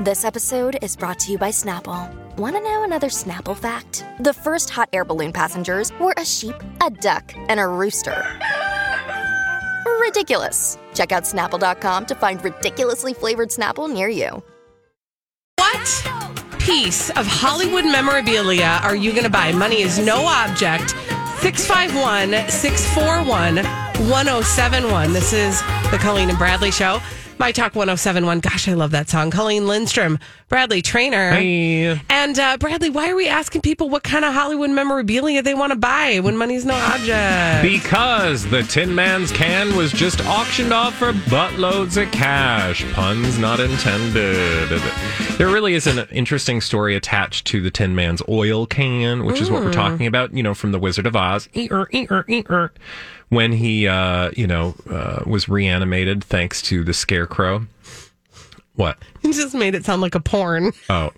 This episode is brought to you by Snapple. Want to know another Snapple fact? The first hot air balloon passengers were a sheep, a duck, and a rooster. Ridiculous. Check out snapple.com to find ridiculously flavored Snapple near you. What piece of Hollywood memorabilia are you going to buy? Money is no object. 651 641 1071. This is the Colleen and Bradley Show. My Talk 1071. Gosh, I love that song. Colleen Lindstrom, Bradley Traynor. Hey. And uh, Bradley, why are we asking people what kind of Hollywood memorabilia they want to buy when money's no object? Because the Tin Man's can was just auctioned off for buttloads of cash. Puns not intended. There really is an interesting story attached to the Tin Man's oil can, which is what we're talking about, you know, from The Wizard of Oz. Eer, eer, eer. When he, uh, you know, uh, was reanimated thanks to the Scarecrow. What? You just made it sound like a porn. Oh.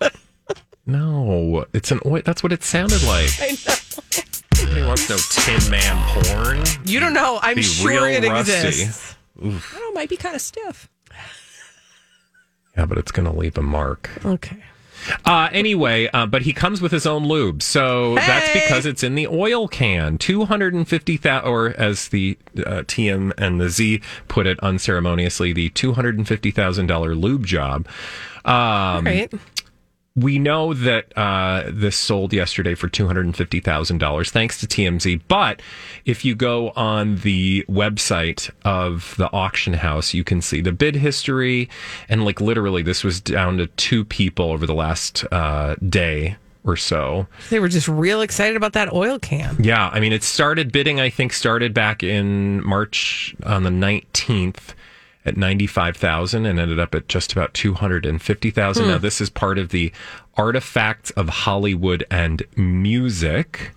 No, it's an oil. That's what it sounded like. I know. Nobody wants no Tin Man porn. You don't know. I'm Be sure it rusty. exists. I don't know, it might be kind of stiff. Yeah, but it's going to leave a mark. Okay. Uh, anyway, uh, but he comes with his own lube, so that's because it's in the oil can. Two hundred and fifty thousand, or as the uh, TM and the Z put it unceremoniously, the two hundred and fifty thousand dollar lube job. Um, Right. We know that uh, this sold yesterday for two hundred and fifty thousand dollars, thanks to TMZ. But if you go on the website of the auction house, you can see the bid history, and like literally, this was down to two people over the last uh, day or so. They were just real excited about that oil can. Yeah, I mean, it started bidding. I think started back in March on the nineteenth at ninety five thousand, and ended up at just about two hundred and fifty thousand. Now, this is part of the Artifacts of Hollywood and Music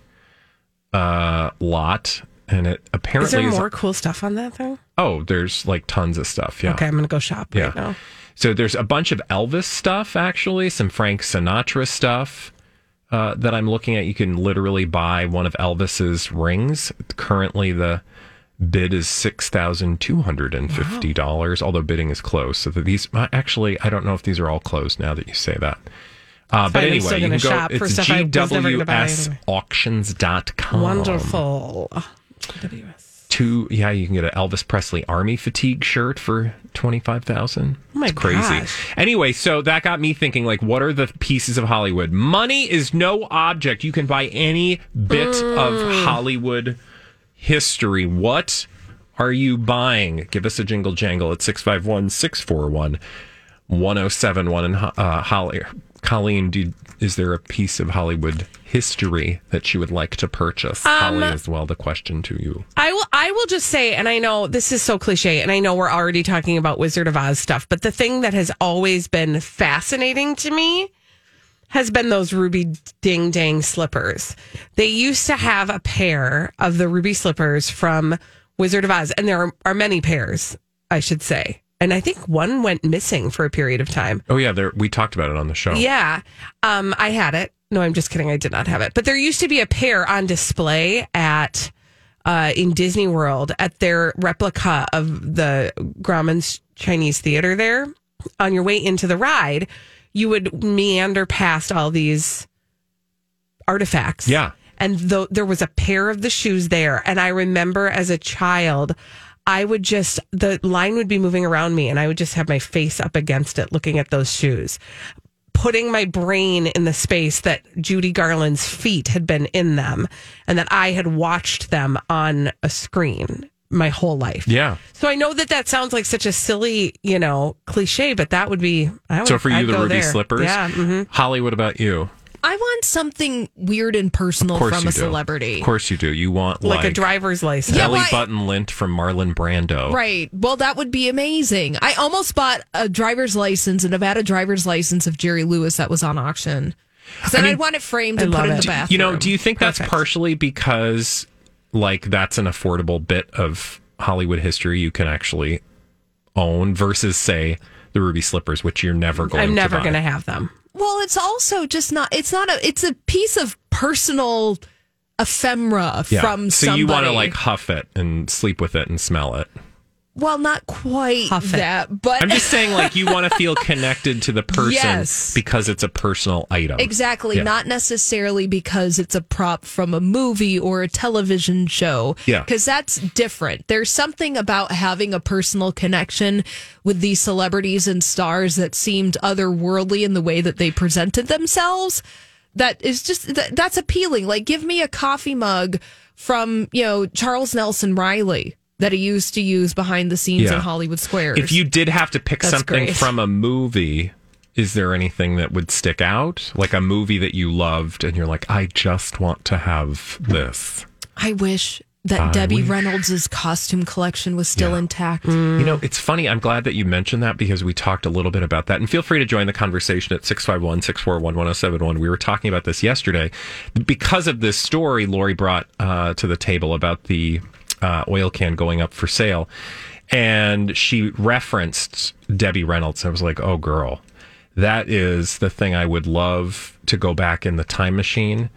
uh, lot, and it apparently is there is. more cool stuff on that thing? oh, there's like tons of stuff. Yeah. Okay, I'm gonna go shop Yeah. right now. So there's a bunch of Elvis stuff, actually, some Frank Sinatra stuff uh, that I'm looking at. You can literally buy one of Elvis's rings. Currently, the bid is six thousand two hundred and fifty dollars. Although bidding is closed, so that these uh, actually, I don't know if these are all closed now that you say that. Uh, but fine, I'm still anyway, you can go. It's stuff I was never gonna buy anyway. gwsauctions.com. Wonderful. GWS. Two, yeah, you can get an Elvis Presley Army fatigue shirt for twenty five thousand. Oh my it's crazy. gosh. Anyway, so that got me thinking. Like, what are the pieces of Hollywood? Money is no object. You can buy any bit Mm. of Hollywood history. What are you buying? Give us a jingle jangle at 651 641 1071. And uh, Holly, Colleen, do, is there a piece of Hollywood history that you would like to purchase? Um, Holly, as well, the question to you. I will. I will just say, and I know this is so cliche, and I know we're already talking about Wizard of Oz stuff, but the thing that has always been fascinating to me has been those ruby ding dang slippers. They used to have a pair of the ruby slippers from Wizard of Oz, and there are, are many pairs, I should say. And I think one went missing for a period of time. Oh yeah, there we talked about it on the show. Yeah. Um, I had it. No, I'm just kidding. I did not have it. But there used to be a pair on display at uh, in Disney World at their replica of the Grauman's Chinese Theater there. On your way into the ride, you would meander past all these artifacts. Yeah. And though there was a pair of the shoes there, and I remember as a child, I would just the line would be moving around me, and I would just have my face up against it, looking at those shoes, putting my brain in the space that Judy Garland's feet had been in them, and that I had watched them on a screen my whole life. Yeah. So I know that that sounds like such a silly, you know, cliche, but that would be. I would, So for you, I'd the ruby there. slippers. Yeah. hmm Holly, what about you? I want something weird and personal from you a do. celebrity. Of course you do. You want Like, like, a driver's license. Yeah, belly why- button lint from Marlon Brando. Right. Well, that would be amazing. I almost bought a driver's license, a Nevada driver's license of Jerry Lewis that was on auction. Because then I I mean, would want it framed I and put love in the bathroom. You know, do you think that's Perfect. partially because like that's an affordable bit of Hollywood history you can actually own versus say the ruby slippers, which you're never going I'm never to buy. going to have them. Well, it's also just not. It's not a. It's a piece of personal ephemera Yeah. from so somebody. you want to like huff it and sleep with it and smell it. Well, not quite Huff it. that, but I'm just saying, like you want to feel connected to the person Yes. because it's a personal item. Exactly. Yeah. Not necessarily because it's a prop from a movie or a television show. Yeah. Because that's different. There's something about having a personal connection with these celebrities and stars that seemed otherworldly in the way that they presented themselves. That is just, that, that's appealing. Like, give me a coffee mug from, you know, Charles Nelson Reilly that he used to use behind the scenes Yeah. in Hollywood Squares. If you did have to pick That's something great. from a movie, is there anything that would stick out? Like a movie that you loved and you're like, I just want to have this. I wish that I Debbie wish. Reynolds' costume collection was still Yeah. intact. You know, it's funny. I'm glad that you mentioned that because we talked a little bit about that. And feel free to join the conversation at 651 641 1071. We were talking about this yesterday. Because of this story Lori brought uh, to the table about the uh, oil can going up for sale. And she referenced Debbie Reynolds. I was like, oh, girl. That is the thing I would love to go back in the time machine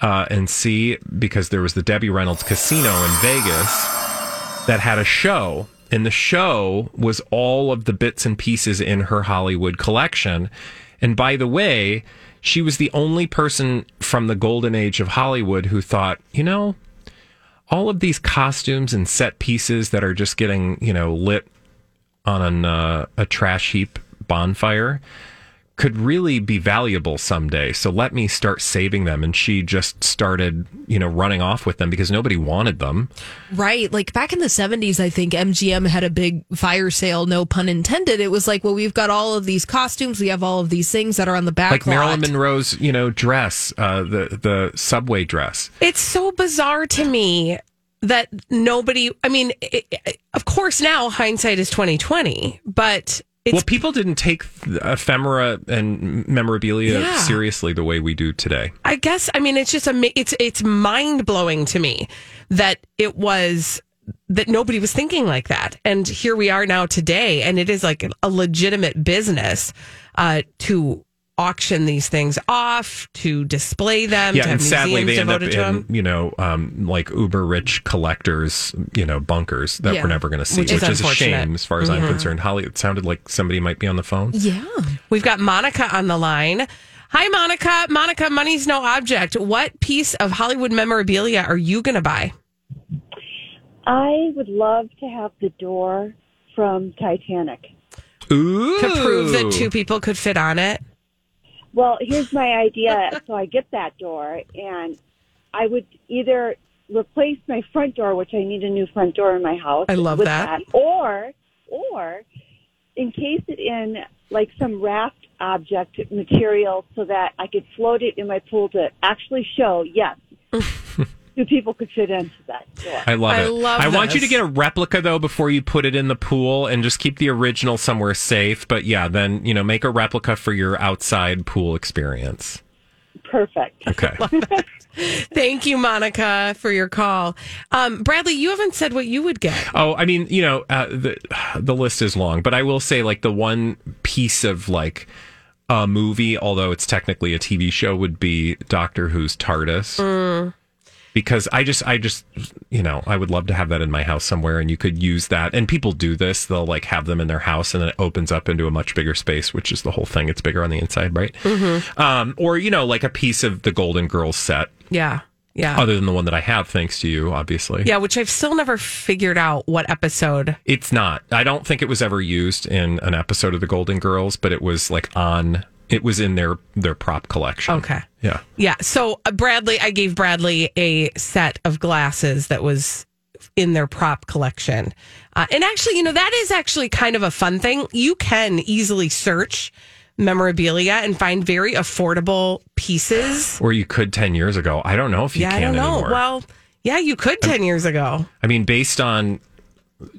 uh, and see because there was the Debbie Reynolds Casino in Vegas that had a show and the show was all of the bits and pieces in her Hollywood collection. And by the way, she was the only person from the golden age of Hollywood who thought, you know, all of these costumes and set pieces that are just getting, you know, lit on an, uh, a trash heap bonfire could really be valuable someday. So let me start saving them. And she just started, you know, running off with them because nobody wanted them. Right. Like back in the 70s, I think MGM had a big fire sale, no pun intended. It was like, well, we've got all of these costumes. We have all of these things that are on the back like lot. Marilyn Monroe's, you know, dress, uh, the the subway dress. It's so bizarre to me that nobody. I mean, it, it- of course, now hindsight is twenty twenty, but it's well, people didn't take ephemera and memorabilia Yeah. seriously the way we do today. I guess I mean it's just a it's it's mind blowing to me that it was that nobody was thinking like that, and here we are now today, and it is like a legitimate business uh, to auction these things off, to display them, to yeah, have and sadly, museums they end up to in you know, um, like uber rich collectors, you know, bunkers that Yeah. we're never going to see, Which which, is is, a shame as far as I'm concerned. Holly, it sounded like somebody might be on the phone. yeah. We've got Monica on the line. Hi, Monica. Monica, money's no object. What piece of Hollywood memorabilia are you going to buy? I would love to have the door from Titanic. Ooh, To prove that two people could fit on it. Well, here's my idea. so I get that door, and I would either replace my front door, which I need a new front door in my house. I love with that. Or, or encase it in like some raft object material so that I could float it in my pool to actually show, yes, two people could fit into that door. I love I it. love I want you to get a replica though before you put it in the pool and just keep the original somewhere safe. But yeah, then, you know, make a replica for your outside pool experience. Perfect. Okay. Thank you, Monica, for your call. Um, Bradley, you haven't said what you would get. oh, I mean, you know, uh, the the list is long, but I will say like the one piece of like a movie, although it's technically a TV show, would be Doctor Who's TARDIS. Because I just, I just, you know, I would love to have that in my house somewhere, and you could use that. And people do this; they'll like have them in their house, and then it opens up into a much bigger space, which is the whole thing. It's bigger on the inside, right? Um, or you know, like a piece of the Golden Girls set, Yeah. Yeah. other than the one that I have, thanks to you, obviously. yeah, which I've still never figured out what episode. It's not. I don't think it was ever used in an episode of the Golden Girls, but it was like on. It was in their their prop collection. Okay. Yeah. Yeah. So, uh, Bradley, I gave Bradley a set of glasses that was in their prop collection. Uh, and actually, you know, that is actually kind of a fun thing. You can easily search memorabilia and find very affordable pieces. Or you could ten years ago. I don't know if you yeah, I can don't know. anymore. Well, yeah, you could 10 years ago. I mean, based on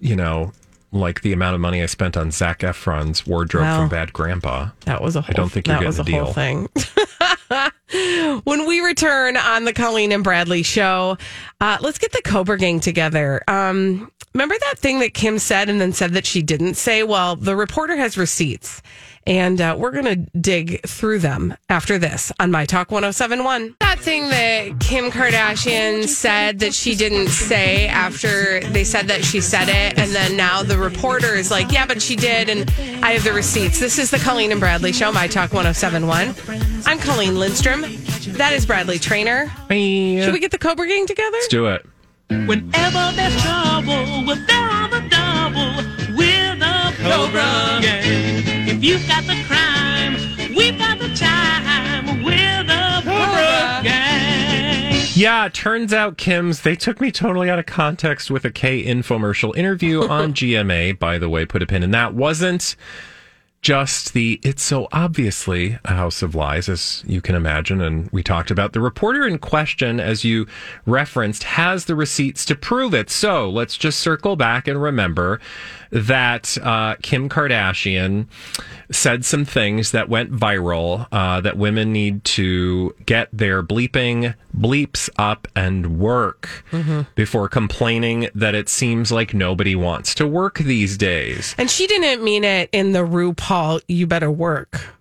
you know, like the amount of money I spent on Zac Efron's wardrobe from Bad Grandpa. That was a whole I don't think you're that was a getting a whole deal. thing. when we return on the Colleen and Bradley show, uh, let's get the Cobra Gang together. Um, remember that thing that Kim said and then said that she didn't say? Well, the reporter has receipts, and uh, we're going to dig through them after this on My Talk 1071. That thing that Kim Kardashian said that she didn't say after they said that she said it, and then now the reporter is like, yeah, but she did, and I have the receipts. This is the Colleen and Bradley show, My Talk 1071. I'm Colleen Lindstrom. That is Bradley Traynor. Hey, Should we get the Cobra Gang together? let's do it. Whenever there's trouble, we're there on the double. We're the Cobra Gang. If you've got the crime, we've got the time. We're the Cobra Yeah, turns out Kim's, they took me totally out of context with a K infomercial interview on GMA, by the way, put a pin in that. Wasn't just the, it's so obviously a house of lies, as you can imagine. And we talked about the reporter in question, as you referenced, has the receipts to prove it. So let's just circle back and remember that uh, Kim Kardashian said some things that went viral uh, that women need to get their bleeping bleeps up and work before complaining that it seems like nobody wants to work these days. And she didn't mean it in the RuPaul, you better work.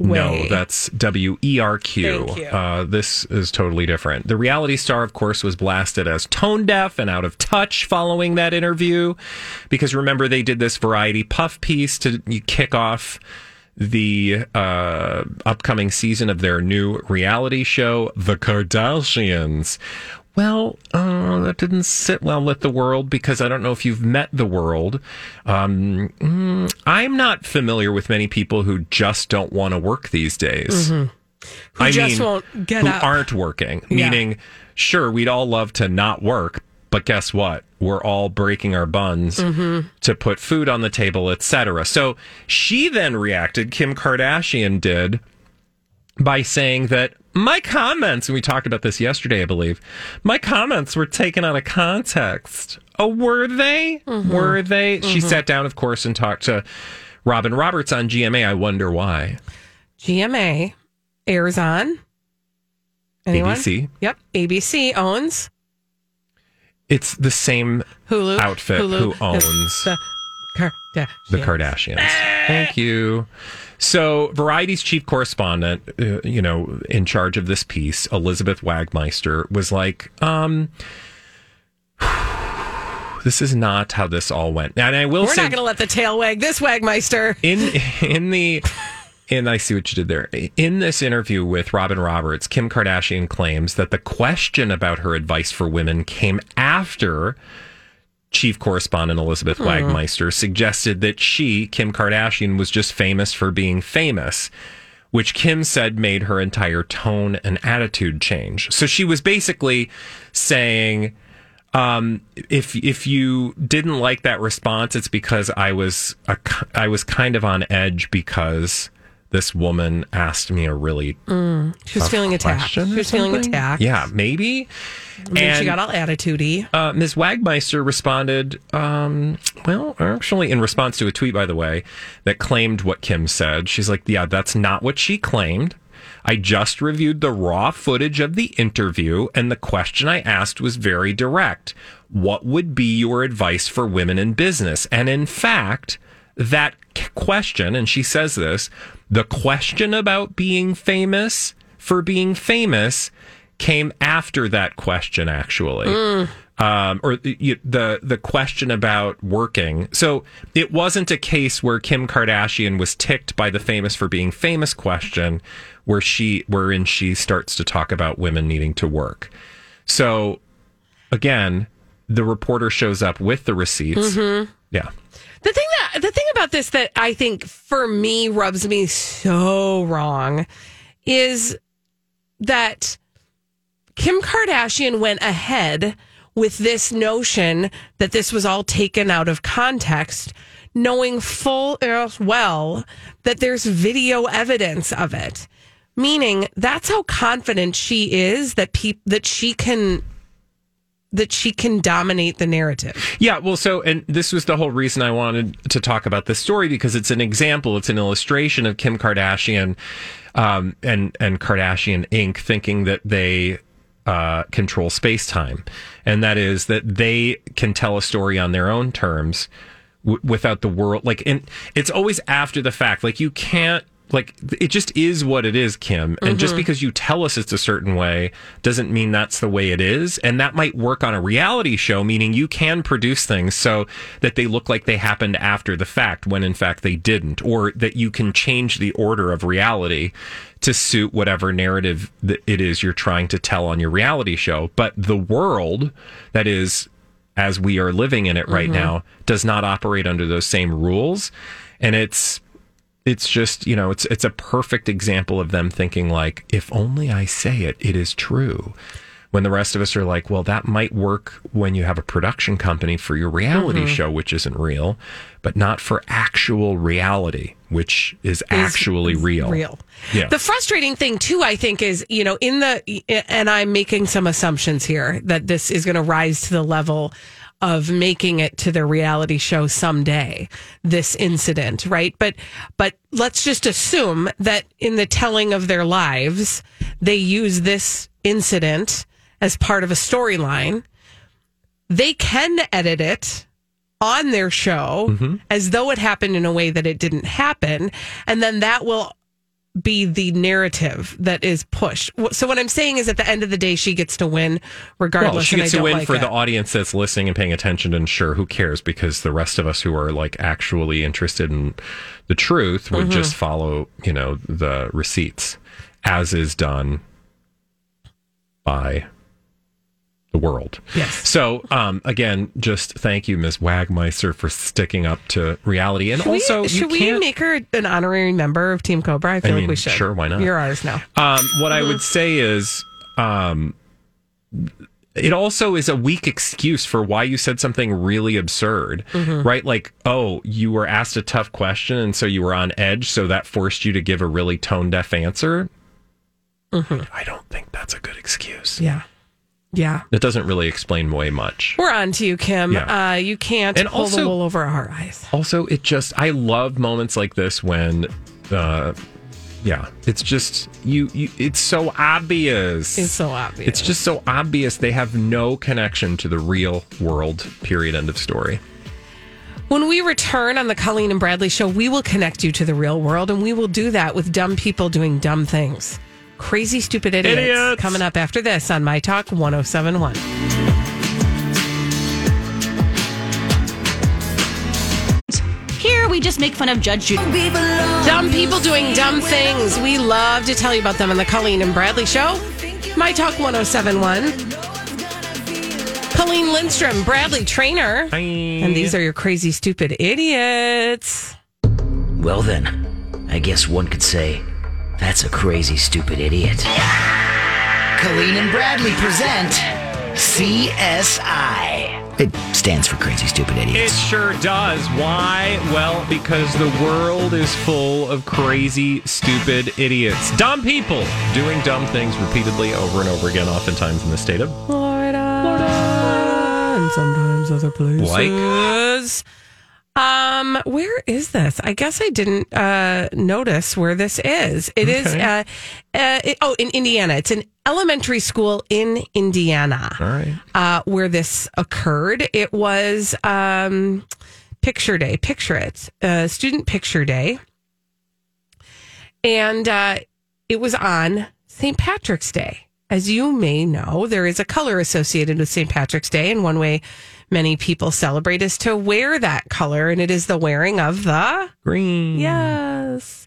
Way. No, that's W E R Q. Uh, this is totally different. The reality star, of course, was blasted as tone deaf and out of touch following that interview. Because remember, they did this variety puff piece to kick off the uh, upcoming season of their new reality show, The Kardashians. Well, uh, that didn't sit well with the world because I don't know if you've met the world. Um, mm, I'm not familiar with many people who just don't want to work these days. Who I just mean, won't get who up. aren't working. Yeah. Meaning, sure, we'd all love to not work, but guess what? We're all breaking our buns Mm-hmm. to put food on the table, etc. So she then reacted. Kim Kardashian did by saying that my comments, and we talked about this yesterday, I believe, my comments were taken out of context. Oh, were they? Mm-hmm. Were they? She sat down, of course, and talked to Robin Roberts on GMA. I wonder why. GMA airs on anyone? ABC. Yep. ABC owns It's the same Hulu. outfit Hulu who owns the Kardashians. the Kardashians. Thank you. So, Variety's chief correspondent, uh, you know, in charge of this piece, Elizabeth Wagmeister, was like, um, this is not how this all went. And I will say We're say, not going to let the tail wag this Wagmeister. in in the and I see what you did there. In this interview with Robin Roberts, Kim Kardashian claims that the question about her advice for women came after chief correspondent Elizabeth Wagmeister suggested that she, Kim Kardashian, was just famous for being famous, which Kim said made her entire tone and attitude change. So she was basically saying um, if if you didn't like that response, it's because I was a, I was kind of on edge because this woman asked me a really She was feeling attacked. question She was feeling attacked. yeah maybe. And then she got all attitudey. uh, Ms. Wagmeister responded, um, well, actually, in response to a tweet, by the way, that claimed what Kim said. She's like, yeah, that's not what she claimed. I just reviewed the raw footage of the interview, and the question I asked was very direct. What would be your advice for women in business? And in fact, that question, and she says this, the question about being famous for being famous came after that question, actually. Um, or the, the the question about working. So it wasn't a case where Kim Kardashian was ticked by the famous for being famous question, where she wherein she starts to talk about women needing to work. So again, the reporter shows up with the receipts. Yeah. The thing that the thing about this that I think for me rubs me so wrong is that Kim Kardashian went ahead with this notion that this was all taken out of context, knowing full well that there's video evidence of it. Meaning that's how confident she is that peop- that she can that she can dominate the narrative. Yeah, well, so, and this was the whole reason I wanted to talk about this story because it's an example, it's an illustration of Kim Kardashian um, and, and Kardashian Inc. thinking that they uh, control space time. And that is that they can tell a story on their own terms w- without the world. Like, and it's always after the fact. Like, you can't. Like it just is what it is, Kim. And just mm-hmm. because you tell us it's a certain way doesn't mean that's the way it is. And that might work on a reality show, meaning you can produce things so that they look like they happened after the fact when in fact they didn't, or that you can change the order of reality to suit whatever narrative that it is you're trying to tell on your reality show. But the world that is as we are living in it right mm-hmm. now does not operate under those same rules. And it's it's just you know it's it's a perfect example of them thinking like if only I say it, it is true. When the rest of us are like, well, that might work when you have a production company for your reality mm-hmm. show, which isn't real, but not for actual reality, which is, actually real. Real. Yeah. The frustrating thing too, I think, is you know in the and I'm making some assumptions here that this is going to rise to the level of making it to their reality show someday. This incident, right? But but let's just assume that in the telling of their lives, they use this incident as part of a storyline. They can edit it on their show mm-hmm. as though it happened in a way that it didn't happen. And then that will be the narrative that is pushed. So what I'm saying is at the end of the day, she gets to win regardless. Well, she gets to win like for it. the audience that's listening and paying attention. And sure, who cares? Because the rest of us who are like actually interested in the truth Mm-hmm. would just follow, you know, the receipts, as is done by the world. Yes. So, um, again, just thank you, Ms. Wagmeister, for sticking up to reality. And Should also, you should we make her an honorary member of Team Cobra? I feel I like we should. sure, why not? You're ours now. Um, what I would say is, um, it also is a weak excuse for why you said something really absurd, right? Like, oh, you were asked a tough question, and so you were on edge, so that forced you to give a really tone deaf answer. I don't think that's a good excuse. Yeah. Yeah. It doesn't really explain way much. We're on to you, Kim. Yeah. Uh, you can't And pull also- the wool over our eyes. Also, it just I love moments like this when, uh, yeah, it's just you. you it's so obvious. It's so obvious. It's just so obvious they have no connection to the real world. Period. End of story. When we return on the Colleen and Bradley show, we will connect you to the real world, and we will do that with dumb people doing dumb things. Crazy, stupid idiots. Idiots. Coming up after this on My Talk 1071. Here we just make fun of Judge Judy. Dumb people doing dumb things. We love to tell you about them on the Colleen and Bradley show. My Talk 1071. Colleen Lindstrom, Bradley Traynor. And these are your crazy, stupid idiots. Well, then, I guess one could say that's a crazy, stupid idiot. Colleen and Bradley present CSI. It stands for Crazy Stupid Idiots. It sure does. Why? Well, because the world is full of crazy, stupid idiots, dumb people doing dumb things repeatedly over and over again, oftentimes in the state of Florida. And sometimes other places. Um, where is this? I guess I didn't uh, notice where this is. It is Okay. uh, uh, it- oh, in Indiana. It's an elementary school in Indiana right. uh, where this occurred. It was um, picture day. Picture it. Uh, student picture day. And uh, it was on St. Patrick's Day. As you may know, there is a color associated with St. Patrick's Day. And one way many people celebrate is to wear that color. And it is the wearing of the Green. Yes.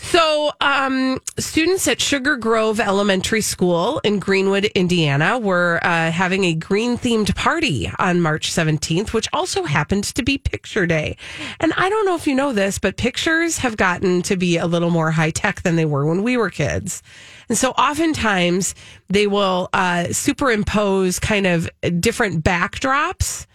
So, um, students at Sugar Grove Elementary School in Greenwood, Indiana, were uh, having a green themed party on March 17th, which also happened to be Picture Day. And I don't know if you know this, but pictures have gotten to be a little more high tech than they were when we were kids. And so oftentimes they will uh, superimpose kind of different backdrops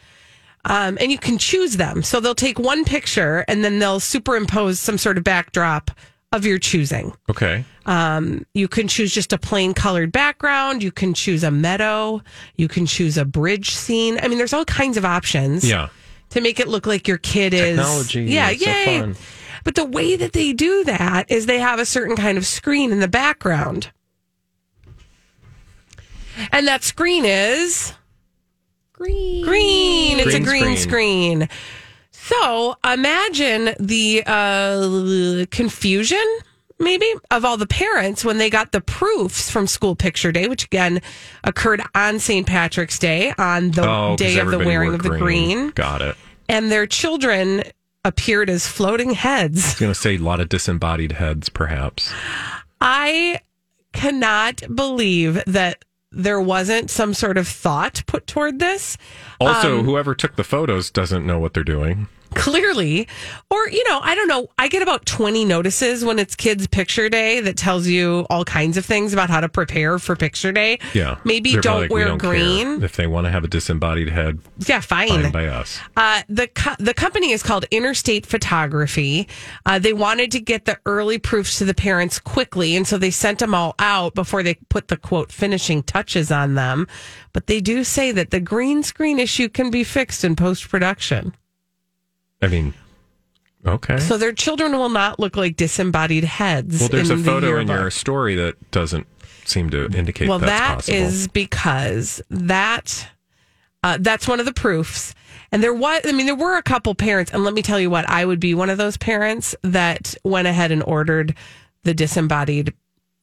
um, and you can choose them. So they'll take one picture and then they'll superimpose some sort of backdrop of your choosing. Okay. Um, you can choose just a plain colored background. You can choose a meadow. You can choose a bridge scene. I mean, there's all kinds of options. Yeah. To make it look like your kid is. Technology. Yeah, it's so yay. fun. But the way that they do that is they have a certain kind of screen in the background. And that screen is Green. green. It's Green a green screen. screen. So imagine the uh, confusion, maybe, of all the parents when they got the proofs from school picture day, which again occurred on St. Patrick's Day on the Oh, day of the wearing of the green. Got it. And their children appeared as floating heads. I was going to say a lot of disembodied heads, perhaps. I cannot believe that there wasn't some sort of thought put toward this. Also, Um, whoever took the photos doesn't know what they're doing. Clearly, or you know, I don't know. I get about 20 notices when it's kids' picture day that tells you all kinds of things about how to prepare for picture day. Yeah. Maybe don't like, we wear don't green. If they want to have a disembodied head, Yeah, fine. fine by us. Uh, the co- the company is called Interstate Photography. Uh, they wanted to get the early proofs to the parents quickly, and so they sent them all out before they put the quote finishing touches on them. But they do say that the green screen issue can be fixed in post production, I mean, okay. so their children will not look like disembodied heads. well, there's a the photo in your story that doesn't seem to indicate Well, that's that possible. is because that uh, that's one of the proofs. And there was, I mean, there were a couple parents, and let me tell you what, I would be one of those parents that went ahead and ordered the disembodied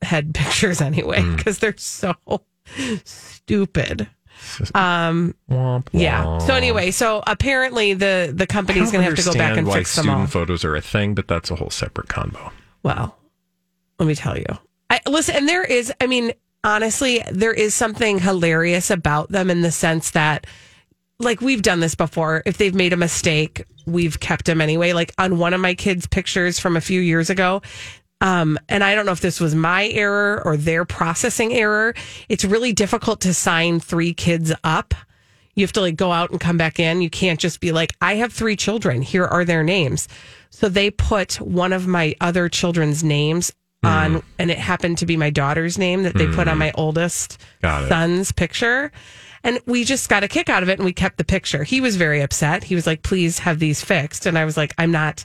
head pictures anyway because they're so stupid. Um, Womp, yeah. So anyway, so apparently the the company's going to have to go back and why fix them student all. photos are a thing, but that's a whole separate convo. Well, let me tell you. I listen, and there is, I mean, honestly, there is something hilarious about them in the sense that, like, we've done this before. If they've made a mistake, we've kept them anyway. Like on one of my kids' pictures from a few years ago. Um, and I don't know if this was my error or their processing error. It's really difficult to sign three kids up. You have to like go out and come back in. You can't just be like, I have three children. Here are their names. So they put one of my other children's names on, and it happened to be my daughter's name that they put on my oldest son's picture. And we just got a kick out of it and we kept the picture. He was very upset. He was like, please have these fixed. And I was like, I'm not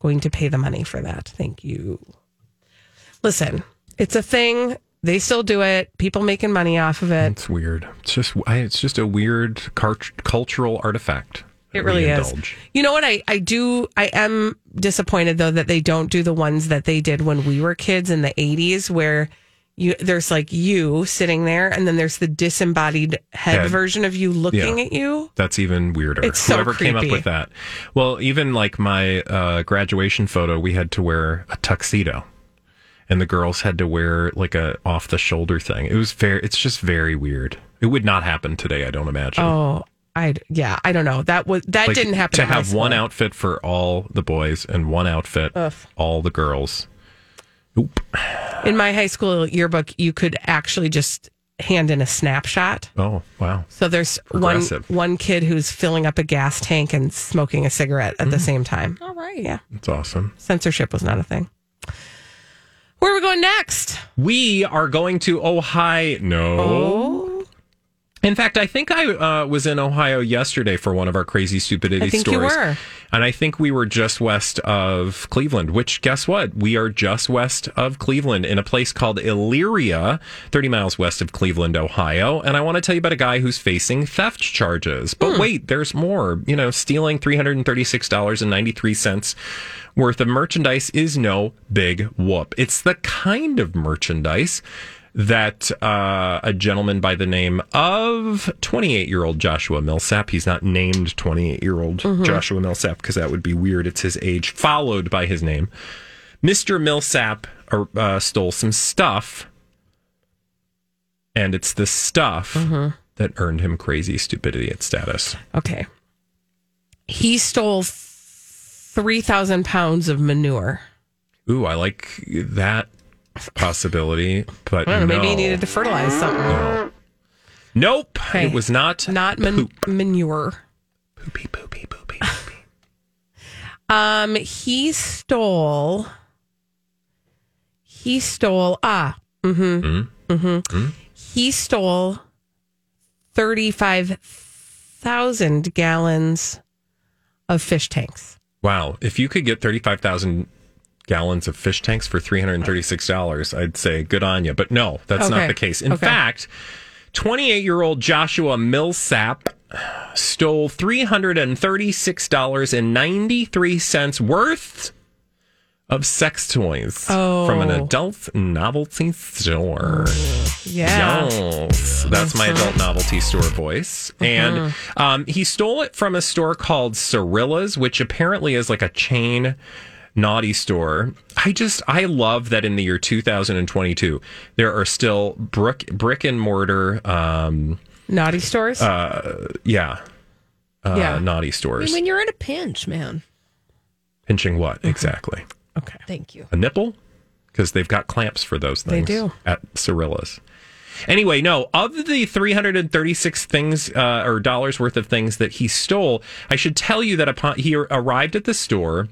going to pay the money for that. Thank you. Listen, it's a thing. They still do it. People making money off of it. It's weird. It's just I- it's just a weird cart- cultural artifact. It really is. You know what? I, I do. I am disappointed though that they don't do the ones that they did when we were kids in the 80s where you there's like you sitting there and then there's the disembodied head, Head. version of you looking Yeah. at you. That's even weirder. It's so Whoever came up with that. Well, even like my uh, graduation photo, we had to wear a tuxedo, and the girls had to wear like a off the shoulder thing. It was very. It's just very weird. It would not happen today. I don't imagine. Oh, I yeah, I don't know. That was that Like, didn't happen to have one school. outfit for all the boys and one outfit Ugh. all the girls. Oop. In my high school yearbook, you could actually just hand in a snapshot. Oh wow. So there's one one kid who's filling up a gas tank and smoking a cigarette at the mm-hmm. same time. All right. Yeah, That's awesome. censorship was not a thing. Where are we going next? We are going to Ohio. No. Oh, In fact, I think I uh, was in Ohio yesterday for one of our crazy stupidity I think you stories. were. And I think we were just west of Cleveland, which guess what? We are just west of Cleveland in a place called Elyria, 30 miles west of Cleveland, Ohio. And I want to tell you about a guy who's facing theft charges. But wait, there's more. You know, stealing $336.93 worth of merchandise is no big whoop. It's the kind of merchandise that uh, a gentleman by the name of 28 year old Joshua Millsap, he's not named 28 year old Joshua Millsap because that would be weird. It's his age, followed by his name. Mr. Millsap uh, uh, stole some stuff, and it's the stuff that earned him crazy stupidity at status. okay. He stole three thousand pounds of manure. Ooh, I like that possibility, but know. Maybe he needed to fertilize something. No. Nope, Okay. it was not Not man- manure. poopy, poopy, poopy, poopy. Um, he stole He stole ah. Mm-hmm. Mm-hmm. He stole thirty-five thousand gallons of fish tanks. Wow. If you could get 35,000 gallons of fish tanks for $336, I'd say good on you. But no, that's Okay. not the case. In Okay. fact, 28 year old Joshua Millsap stole $336.93 worth of sex toys from an Oh. adult novelty store. Yeah. Yes, that's my adult novelty store voice. And um, he stole it from a store called Cirilla's, which apparently is like a chain naughty store. I just, I love that in the year 2022, there are still brick, brick and mortar, um, Naughty stores. yeah, uh, Yeah. naughty I stores. mean, when you're in a pinch, man. Pinching what exactly? okay. Thank you. A nipple? Because they've got clamps for those things. They do. At Cirilla's. Anyway, no, of the 336 things uh, or dollars worth of things that he stole, I should tell you that upon he arrived at the store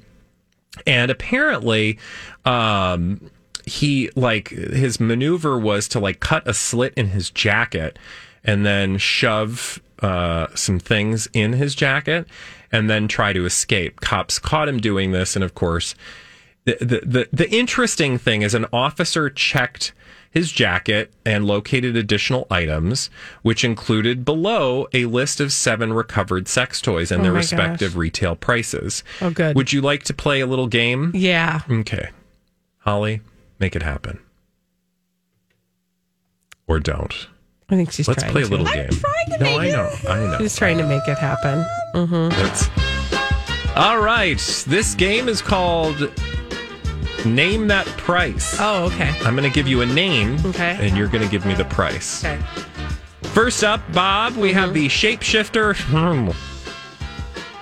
and apparently um he like his maneuver was to like cut a slit in his jacket and then shove uh some things in his jacket and then try to escape. Cops caught him doing this and of course the the the, the interesting thing is an officer checked his jacket and located additional items, which included below a list of seven recovered sex toys and Oh their respective gosh. retail prices. Oh, good. Would you like to play a little game? Yeah. Okay. Holly, make it happen. Or don't. I think she's Let's trying play a to. little game. no, I know. I know. She's trying to make it happen. Mm-hmm. That's all right. This game is called Name That Price. Oh, okay. I'm going to give you a name, Okay. and you're going to give me the price. Okay. First up, Bob, we have mm-hmm. the shapeshifter, hmm.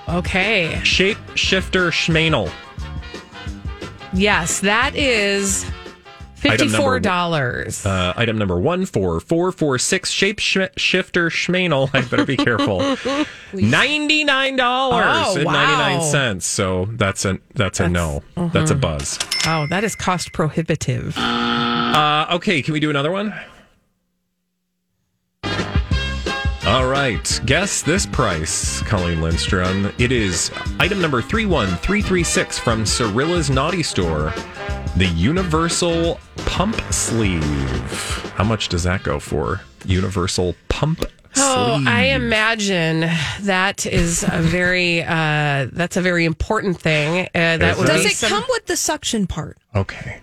Okay. shapeshifter Schmanel. Yes, that is fifty-four dollars. Uh, item number one four four four six shapeshifter Schmanel. I better be careful. Ninety nine dollars Oh, and wow. ninety nine cents. So that's a that's a no. That's a buzz. oh, that is cost prohibitive. Uh, okay, can we do another one? All right, guess this price, Colleen Lindstrom. It is item number 31336 from Cirilla's Naughty Store, the Universal Pump Sleeve. How much does that go for? Universal Pump Oh, Sleeve. I imagine that is a very uh, that's a very important thing. Uh, that Is would it? Does it some- come with the suction part? Okay.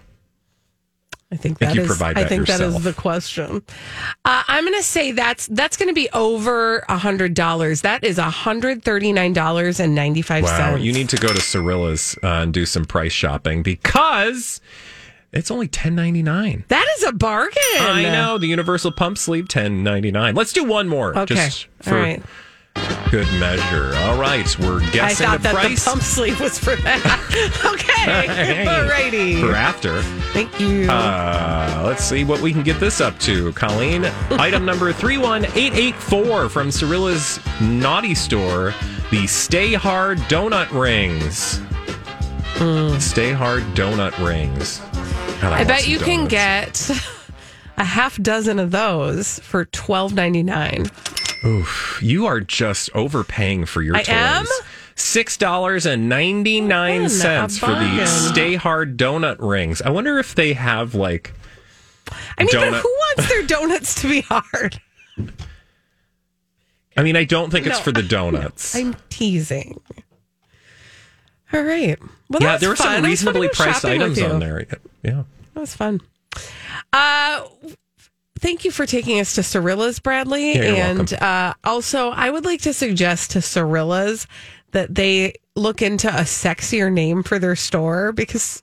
I think think that is- provide I think that yourself. is the question. Uh, I'm going to say that's that's going to be over a hundred dollars. That is hundred thirty nine dollars and ninety five Wow, you need to go to Cirilla's uh, and do some price shopping because it's only ten ninety nine. That is a bargain. I know the Universal Pump Sleeve ten ninety nine. Let's do one more, Okay. All right. Good measure. All right, we're guessing I thought the that price the pump sleeve was for that. okay. Hey, Alrighty. for after. Thank you. Uh, let's see what we can get this up to, Colleen. Item number three one eight eight four from Cirilla's Naughty Store: the Stay Hard Donut Rings. Stay Hard Donut Rings. God, I want bet you can get a half dozen of those for twelve ninety nine. Oof, you are just overpaying for your I toys. am? Six dollars and ninety nine cents for the. Stay Hard donut rings. I wonder if they have like. I mean, but Donut. who wants their donuts to be hard? I mean, I don't think it's No, for the donuts. I'm teasing. All right. Well, yeah, that's there were fun. some It was fun reasonably go priced shopping with items you. on there. Yeah. That was fun. Uh, thank you for taking us to Cirilla's, Bradley. Yeah, and uh, also, I would like to suggest to Cirilla's that they look into a sexier name for their store because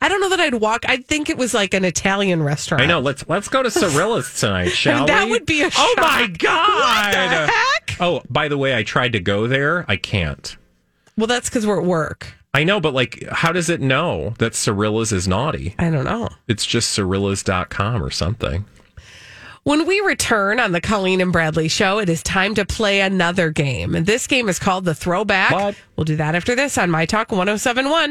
I don't know that I'd walk. I'd think it was like an Italian restaurant. I know. Let's let's go to Cirilla's tonight, shall that we? would be a Oh my god! What the heck? Oh, by the way, I tried to go there. I can't. Well, that's because we're at work. I know, but like, how does it know that Cirilla's is naughty? I don't know. It's just Cirillas.com or something. When we return on the Colleen and Bradley show, it is time to play another game. And this game is called the Throwback. What? We'll do that after this on My Talk 1071.